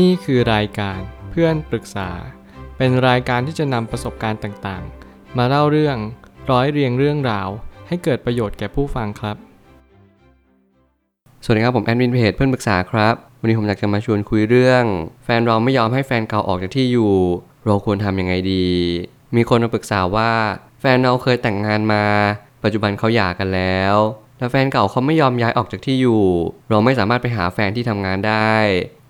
นี่คือรายการเพื่อนปรึกษา เป็นรายการที่จะนำประสบการณ์ต่างๆ มาเล่าเรื่องร้อยเรียงเรื่องราว ให้เกิดประโยชน์แก่ผู้ฟังครับ สวัสดีครับผมแอดมินเพจเพื่อนปรึกษาครับ วันนี้ผมอยากจะมาชวนคุยเรื่อง แฟนเราไม่ยอมให้แฟนเก่าออกจากที่อยู่ เราควรทำยังไงดี มีคนมาปรึกษาว่า แฟนเราเคยแต่งงานมา ปัจจุบันเขาหย่ากันแล้วแต่แฟนเก่าเขาไม่ยอมย้ายออกจากที่อยู่ เราไม่สามารถไปหาแฟนที่ทำงานได้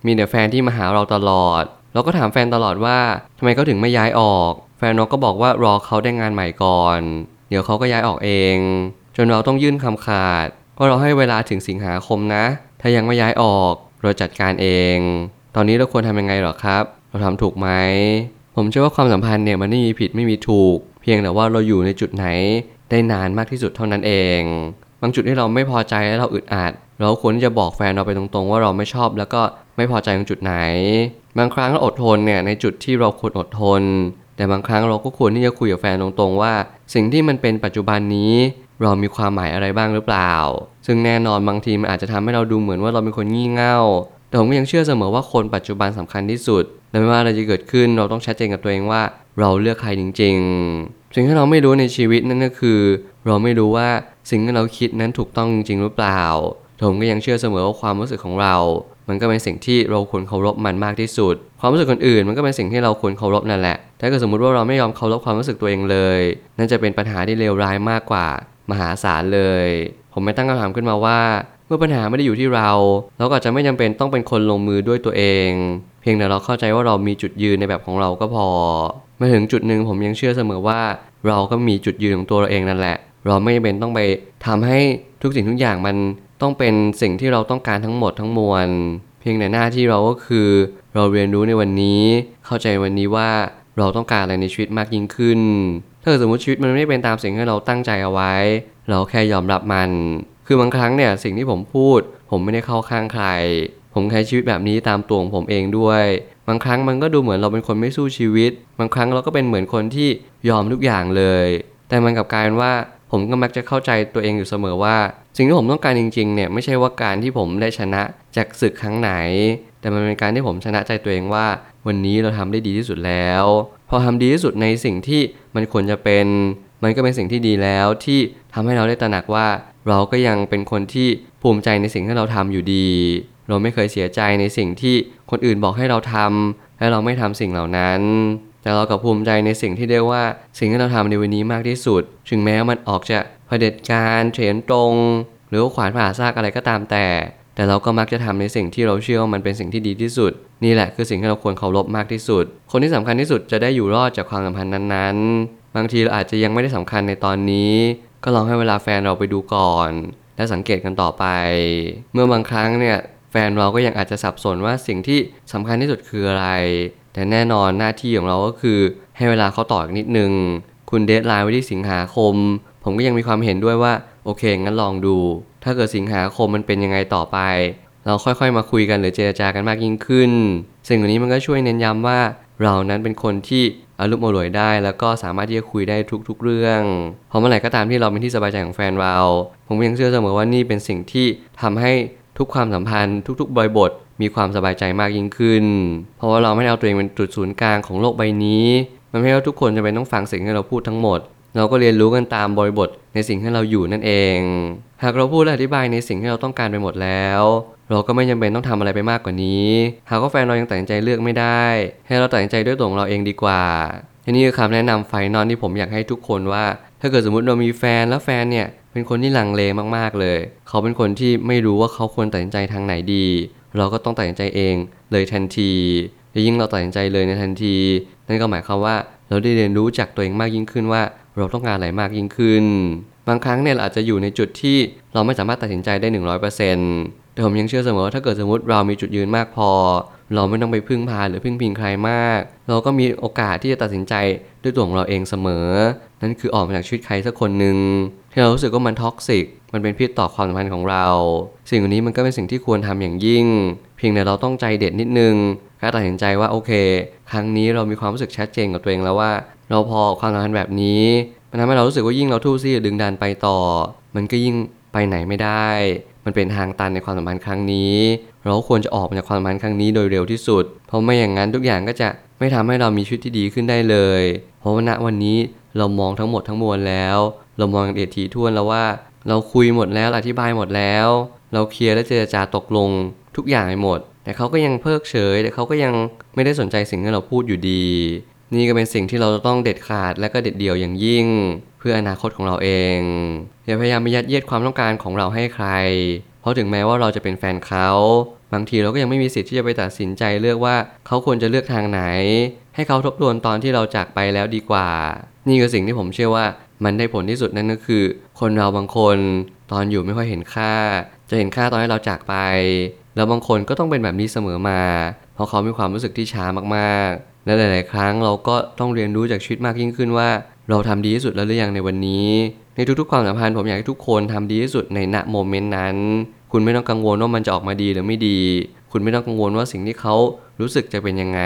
มีแต่แฟนที่มาหาเราตลอด เราก็ถามแฟนตลอดว่าทำไมเขาถึงไม่ย้ายออก แฟนเราก็บอกว่ารอเขาได้งานใหม่ก่อน เดี๋ยวเขาก็ย้ายออกเอง จนเราต้องยื่นคำขาดก็เราให้เวลาถึงสิงหาคมนะ ถ้ายังไม่ย้ายออกเราจัดการเอง ตอนนี้เราควรทำยังไงหรอครับ เราทำถูกไหมผมเชื่อว่าความสัมพันธ์เนี่ยมันไม่มีผิดไม่มีถูก เพียงแต่ว่าเราอยู่ในจุดไหนได้นานมากที่สุดเท่านั้นเอง บางจุดที่เราไม่พอใจและเราอึดอัดเราควรที่จะบอกแฟนเราไปตรงๆ ว่าเราไม่ชอบแล้วก็ไม่พอใจตรงจุดไหน บางครั้งเราอดทนเนี่ยในจุดที่เราควรอดทน แต่บางครั้งเราก็ควรที่จะคุยกับแฟนตรงๆว่า สิ่งที่มันเป็นปัจจุบันนี้ เรามีความหมายอะไรบ้างหรือเปล่า ซึ่งแน่นอนบางทีมันอาจจะทำให้เราดูเหมือนว่าเราเป็นคนงี่เง่าแต่ผมก็ยังเชื่อเสมอว่าคนปัจจุบันสำคัญที่สุดและไม่ว่าอะไรจะเกิดขึ้นเราต้องชัดเจนกับตัวเองว่า เราเลือกใครจริง ๆ สิ่งที่เราไม่รู้ในชีวิตนั่นก็คือ เราไม่รู้ว่า สิ่งที่เราคิดนั้นถูกต้องจริงหรือเปล่าผมก็ยังเชื่อเสมอว่าความรู้สึกของเรา มันก็เป็นสิ่งที่เราควรเคารพมันมากที่สุด ความรู้สึกคนอื่น มันก็เป็นสิ่งที่เราควรเคารพนั่นแหละ ถ้าเกิดสมมติว่าเราไม่ยอมเคารพความรู้สึกตัวเองเลย นั่นจะเป็นปัญหาที่เลวร้ายมากกว่า มหาศาลเลย ผมไม่ตั้งคำถามขึ้นมาว่า เมื่อปัญหาไม่ได้อยู่ที่เรา เราก็จจะไม่จำเป็นต้องเป็นคนลงมือด้วยตัวเอง เพียงแต่เราเข้าใจว่าเรามีจุดยืนในแบบของเราก็พอ มาถึงจุดหนึ่งผมยังเชื่อเสมอว่า เราก็มีจุดยืนของตัวเราเองนั่นแหละ เราไม่จำเป็นต้องไปทำให้ทุกสิ่งทุกอย่างมันต้องเป็นสิ่งที่เราต้องการทั้งหมดทั้งมวล เพียงแต่หน้าที่เราก็คือ เราเรียนรู้ในวันนี้ เข้าใจวันนี้ว่าเราต้องการอะไรในชีวิตมากยิ่งขึ้น ถ้าสมมติชีวิตมันไม่เป็นตามสิ่งที่เราตั้งใจเอาไว้ เราแค่ยอมรับมัน คือบางครั้งเนี่ยสิ่งที่ผมพูด ผมไม่ได้เข้าข้างใคร ผมใช้ชีวิตแบบนี้ตามตัวของผมเองด้วย บางครั้งมันก็ดูเหมือนเราเป็นคนไม่สู้ชีวิต บางครั้งเราก็เป็นเหมือนคนที่ยอมทุกอย่างเลย แต่มันกลับกลายเป็นว่า ผมก็มักจะเข้าใจตัวเองอยู่เสมอว่า สิ่งที่ผมต้องการจริงๆเนี่ยไม่ใช่ว่าการที่ผมได้ชนะจากศึกครั้งไหน แต่มันเป็นการที่ผมชนะใจตัวเองว่า วันนี้เราทำได้ดีที่สุดแล้ว พอทำดีที่สุดในสิ่งที่มันควรจะเป็น มันก็เป็นสิ่งที่ดีแล้วที่ทำให้เราได้ตระหนักว่า เราก็ยังเป็นคนที่ภูมิใจในสิ่งที่เราทำอยู่ดี เราไม่เคยเสียใจในสิ่งที่คนอื่นบอกให้เราทำและเราไม่ทำสิ่งเหล่านั้น แต่เรากับภูมิใจในสิ่งที่เรียกว่าสิ่งที่เราทำในวันนี้มากที่สุด ถึงแม้มันออกจะเผด็จการเฉนตรง หรือว่าขวานผ่าซากอะไรก็ตามแต่ แต่เราก็มักจะทำในสิ่งที่เราเชื่อว่ามันเป็นสิ่งที่ดีที่สุด นี่แหละคือสิ่งที่เราควรเคารพมากที่สุด คนที่สำคัญที่สุดจะได้อยู่รอดจากความสัมพันธ์นั้นๆ บางทีเราอาจจะยังไม่ได้สำคัญในตอนนี้ ก็ลองให้เวลาแฟนเราไปดูก่อน และสังเกตกันต่อไป เมื่อบางครั้งเนี่ย แฟนเราก็ยังอาจจะสับสนว่าสิ่งที่สำคัญที่สุดคืออะไร แต่แน่นอนหน้าที่ของเราก็คือให้เวลาเขาต่ออีกนิดนึง คุณเดทไลน์ไว้ที่สิงหาคม ผมก็ยังมีความเห็นด้วยว่า โอเค งั้นลองดู ถ้าเกิดสิงหาคมมันเป็นยังไงต่อไป เราค่อยๆมาคุยกันหรือเจรจากันมากยิ่งขึ้น สิ่งเหล่านี้มันก็ช่วยเน้นย้ำว่า เรานั้นเป็นคนที่อารุมอร่วยได้ แล้วก็สามารถที่จะคุยได้ทุกๆเรื่องเพราะเมื่อไหร่ก็ตามที่เราเป็นที่สบายใจของแฟนเรา ผมยังเชื่อเสมอว่านี่เป็นสิ่งที่ทำให้ ทุกความสัมพันธ์ ทุกๆบริบท มีความสบายใจมากยิ่งขึ้น เพราะว่าเราไม่เอาตัวเองเป็นจุดศูนย์กลางของโลกใบนี้ มันไม่ใช่ว่าทุกคนจะเป็นต้องฟังสิ่งที่เราพูดทั้งหมด เราก็เรียนรู้กันตามบริบทในสิ่งที่เราอยู่นั่นเอง หากเราพูดและอธิบายในสิ่งที่เราต้องการไปหมดแล้ว เราก็ไม่จำเป็นต้องทำอะไรไปมากกว่านี้ หากว่าแฟนเรายังตัดสินใจเลือกไม่ได้ ให้เราตัดสินใจด้วยตัวของเราเองดีกว่าทีนี้คือคำแนะนำไฟนอลที่ผมอยากให้ทุกคนว่า ถ้าเกิดสมมติเรามีแฟนแล้วแฟนเนี่ย เป็นคนที่ลังเลมากๆเลย เขาเป็นคนที่ไม่รู้ว่าเขาควรตัดสินใจทางไหนดี เราก็ต้องตัดสินใจเองเลยทันที และยิ่งเราตัดสินใจเลยในทันที นั่นก็หมายความว่าเราได้เรียนรู้จากตัวเองมากยิ่งขึ้นว่า เราต้องการอะไรมากยิ่งขึ้น บางครั้งเนี่ยเราอาจจะอยู่ในจุดที่เราไม่สามารถตัดสินใจได้ 100%แต่ผมยังเชื่อเสมอว่าถ้าเกิดสมมติเรามีจุดยืนมากพอ เราไม่ต้องไปพึ่งพาหรือพึ่งพิงใครมาก เราก็มีโอกาสที่จะตัดสินใจด้วยตัวของเราเองเสมอ นั่นคือออกมาจากชีวิตใครสักคนหนึ่ง ที่เรารู้สึกว่ามันท็อกซิก มันเป็นพิษต่อความสัมพันธ์ของเรา สิ่งเหล่านี้มันก็เป็นสิ่งที่ควรทำอย่างยิ่ง เพียงแต่เราต้องใจเด็ดนิดนึงการตัดสินใจว่าโอเค ครั้งนี้เรามีความรู้สึกชัดเจนกับตัวเองแล้วว่า เราพอความสัมพันธ์แบบนี้ มันทำให้เรารู้สึกว่ายิ่งเราทู่มซี่ดึงดันไปต่อ มันก็ยิ่งไปไหนไม่ได้ มันเป็นทางตันในความสัมพันธ์ครั้งนี้ เราควรจะออกมาจากความสัมพันธ์ครั้งนี้โดยเร็วที่สุด เพราะไม่อย่างนั้นทุกอย่างก็จะไม่ทำให้เรามีชีวิตที่ดีขึ้นได้เลย เพราะว่าณวันนี้เรามองทั้งหมดทั้งมวลแล้ว เรามองเดถี่วนแล้วว่า เราคุยหมดแล้วอธิบายหมดแล้ว เราเคลียร์และเจรจาตกลงทุกอย่างไปหมด แต่เขาก็ยังเพิกเฉย แต่เขาก็ยังไม่ได้สนใจสิ่งที่เราพูดอยู่ดี นี่ก็เป็นสิ่งที่เราจะต้องเด็ดขาดและก็เด็ดเดี่ยวอย่างยิ่ง เพื่ออนาคตของเราเองอย่าพยายามไปยัดเยียดความต้องการของเราให้ใคร เพราะถึงแม้ว่าเราจะเป็นแฟนเขาบางทีเราก็ยังไม่มีสิทธิ์ที่จะไปตัดสินใจเลือกว่าเขาควรจะเลือกทางไหน ให้เขาทบทวนตอนที่เราจากไปแล้วดีกว่า นี่คือสิ่งที่ผมเชื่อว่า มันได้ผลที่สุดนั่นก็คือ คนเราบางคนตอนอยู่ไม่ค่อยเห็นค่า จะเห็นค่าตอนที่เราจากไป แล้วบางคนก็ต้องเป็นแบบนี้เสมอมา เพราะเขามีความรู้สึกที่ช้ามากๆ และหลาย ๆ ครั้งเราก็ต้องเรียนรู้จากชีวิตมากยิ่งขึ้นว่า เราทำดีที่สุดแล้วหรือยังในวันนี้ ในทุก ๆ ความสัมพันธ์ผมอยากให้ทุกคนทำดีที่สุดในณ moment นั้น คุณไม่ต้องกังวลว่ามันจะออกมาดีหรือไม่ดี คุณไม่ต้องกังวลว่าสิ่งที่เขารู้สึกจะเป็นยังไง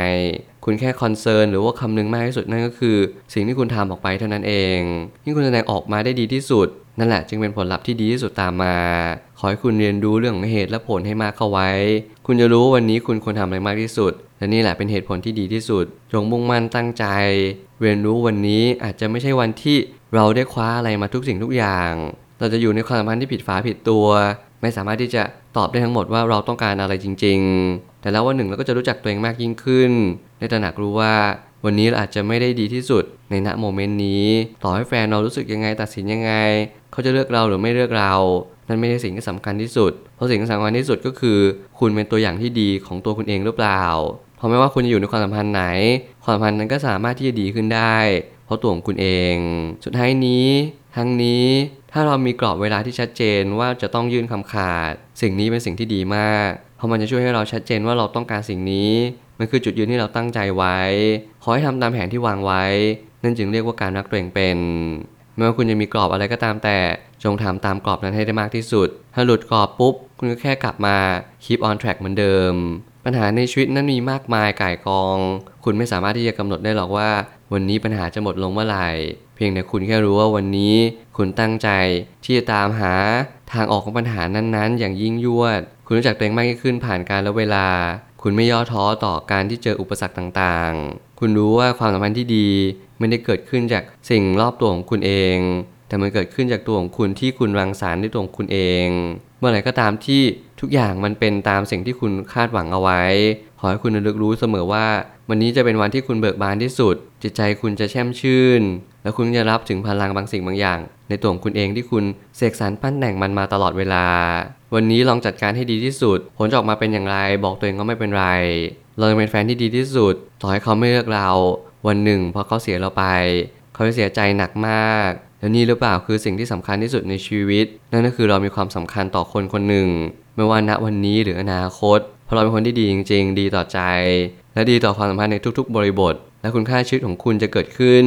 คุณแค่ concern หรือว่าคำนึงมากที่สุดนั่นก็คือ สิ่งที่คุณทำออกไปเท่านั้นเองยิ่งคุณแสดงออกมาได้ดีที่สุด นั่นแหละจึงเป็นผลลัพธ์ที่ดีที่สุดตามมา ขอให้คุณเรียนรู้เรื่องเหตุและผลให้มากเข้าไว้ คุณจะรู้ว่าวันนี้คุณควรทำอะไรมากที่สุดและนี่แหละเป็นเหตุผลที่ดีที่สุด จงมุ่งมั่นตั้งใจ เรียนรู้วันนี้อาจจะไม่ใช่วันที่เราได้คว้าอะไรมาทุกสิ่งทุกอย่าง เราจะอยู่ในความสัมพันธ์ที่ผิดฝาผิดตัว ไม่สามารถที่จะตอบได้ทั้งหมดว่าเราต้องการอะไรจริง ๆ แต่แล้ววันหนึ่งเราก็จะรู้จักตัวเองมากยิ่งขึ้น ได้ตระหนักรู้ว่าวันนี้เราอาจจะไม่ได้ดีที่สุดในณโมเมนต์นี้ ต่อให้แฟนเรารู้สึกยังไงตัดสินยังไง เขาจะเลือกเราหรือไม่เลือกเรา นั่นไม่ใช่สิ่งที่สำคัญที่สุด เพราะสิ่งที่สำคัญที่สุดก็คือ คุณเป็นตัวอย่างที่ดีของตัวคุณเองหรือเปล่า เพราะไม่ว่าคุณจะอยู่ในความสัมพันธ์ไหน ความสัมพันธ์นั้นก็สามารถที่จะดีขึ้นได้ เพราะตัวของคุณเอง สุดท้ายนี้ ทั้งนี้ถ้าเรามีกรอบเวลาที่ชัดเจนว่าจะต้องยื่นคำขาด สิ่งนี้เป็นสิ่งที่ดีมาก ราะมันจะช่วยให้เราชัดเจนว่าเราต้องการสิ่งนี้ มันคือจุดยืนที่เราตั้งใจไว้ ขอให้ทำตามแผนที่วางไว้ นั่นจึงเรียกว่าการรักตัวเองเป็นไม่ว่าคุณจะมีกรอบอะไรก็ตามแต่ จงทำตามกรอบนั้นให้ได้มากที่สุด ถ้าหลุดกรอบปุ๊บ คุณก็แค่กลับมา keep on track เหมือนเดิม ปัญหาในชีวิตนั้นมีมากมายก่ายกอง คุณไม่สามารถที่จะกำหนดได้หรอกว่า วันนี้ปัญหาจะหมดลงเมื่อไหร่ เพียงแต่คุณแค่รู้ว่าวันนี้ คุณตั้งใจที่จะตามหาทางออกของปัญหานั้นๆ อย่างยิ่งยวด คุณรู้จักตัวเองมากขึ้นผ่านการและเวลา คุณไม่ย่อท้อต่อการที่เจออุปสรรคต่างๆ คุณรู้ว่าความสัมพันธ์ที่ดีไม่ได้เกิดขึ้นจากสิ่งรอบตัวของคุณเอง แต่มันเกิดขึ้นจากตัวของคุณที่คุณรังสรรค์ด้วยตัวของคุณเอง เมื่อไหร่ก็ตามที่ทุกอย่างมันเป็นตามสิ่งที่คุณคาดหวังเอาไว้ ขอให้คุณระลึกรู้เสมอว่า วันนี้จะเป็นวันที่คุณเบิกบานที่สุด จิตใจคุณจะแช่มชื่น และคุณจะรับถึงพลังบางสิ่งบางอย่าง ในตัวของคุณเองที่คุณเสกสรรปั้นแต่งมันมาตลอดเวลา วันนี้ลองจัดการให้ดีที่สุด ผลจะออกมาเป็นอย่างไร บอกตัวเองก็ไม่เป็นไร เราจะเป็นแฟนที่ดีที่สุด ต่อให้เขาไม่เลือกเรา วันหนึ่งพอเขาเสียเราไป เขาจะเสียใจหนักมากแล้วนี่หรือเปล่าคือสิ่งที่สำคัญที่สุดในชีวิต นั่นก็คือเรามีความสำคัญต่อคนคนหนึ่ง ไม่ว่าณวันนี้หรืออนาคตเพราะเราเป็นคนที่ดีจริง ๆ ดีต่อใจ และดีต่อความสัมพันธ์ในทุกๆ บริบท และคุณค่าชีวิตของคุณจะเกิดขึ้น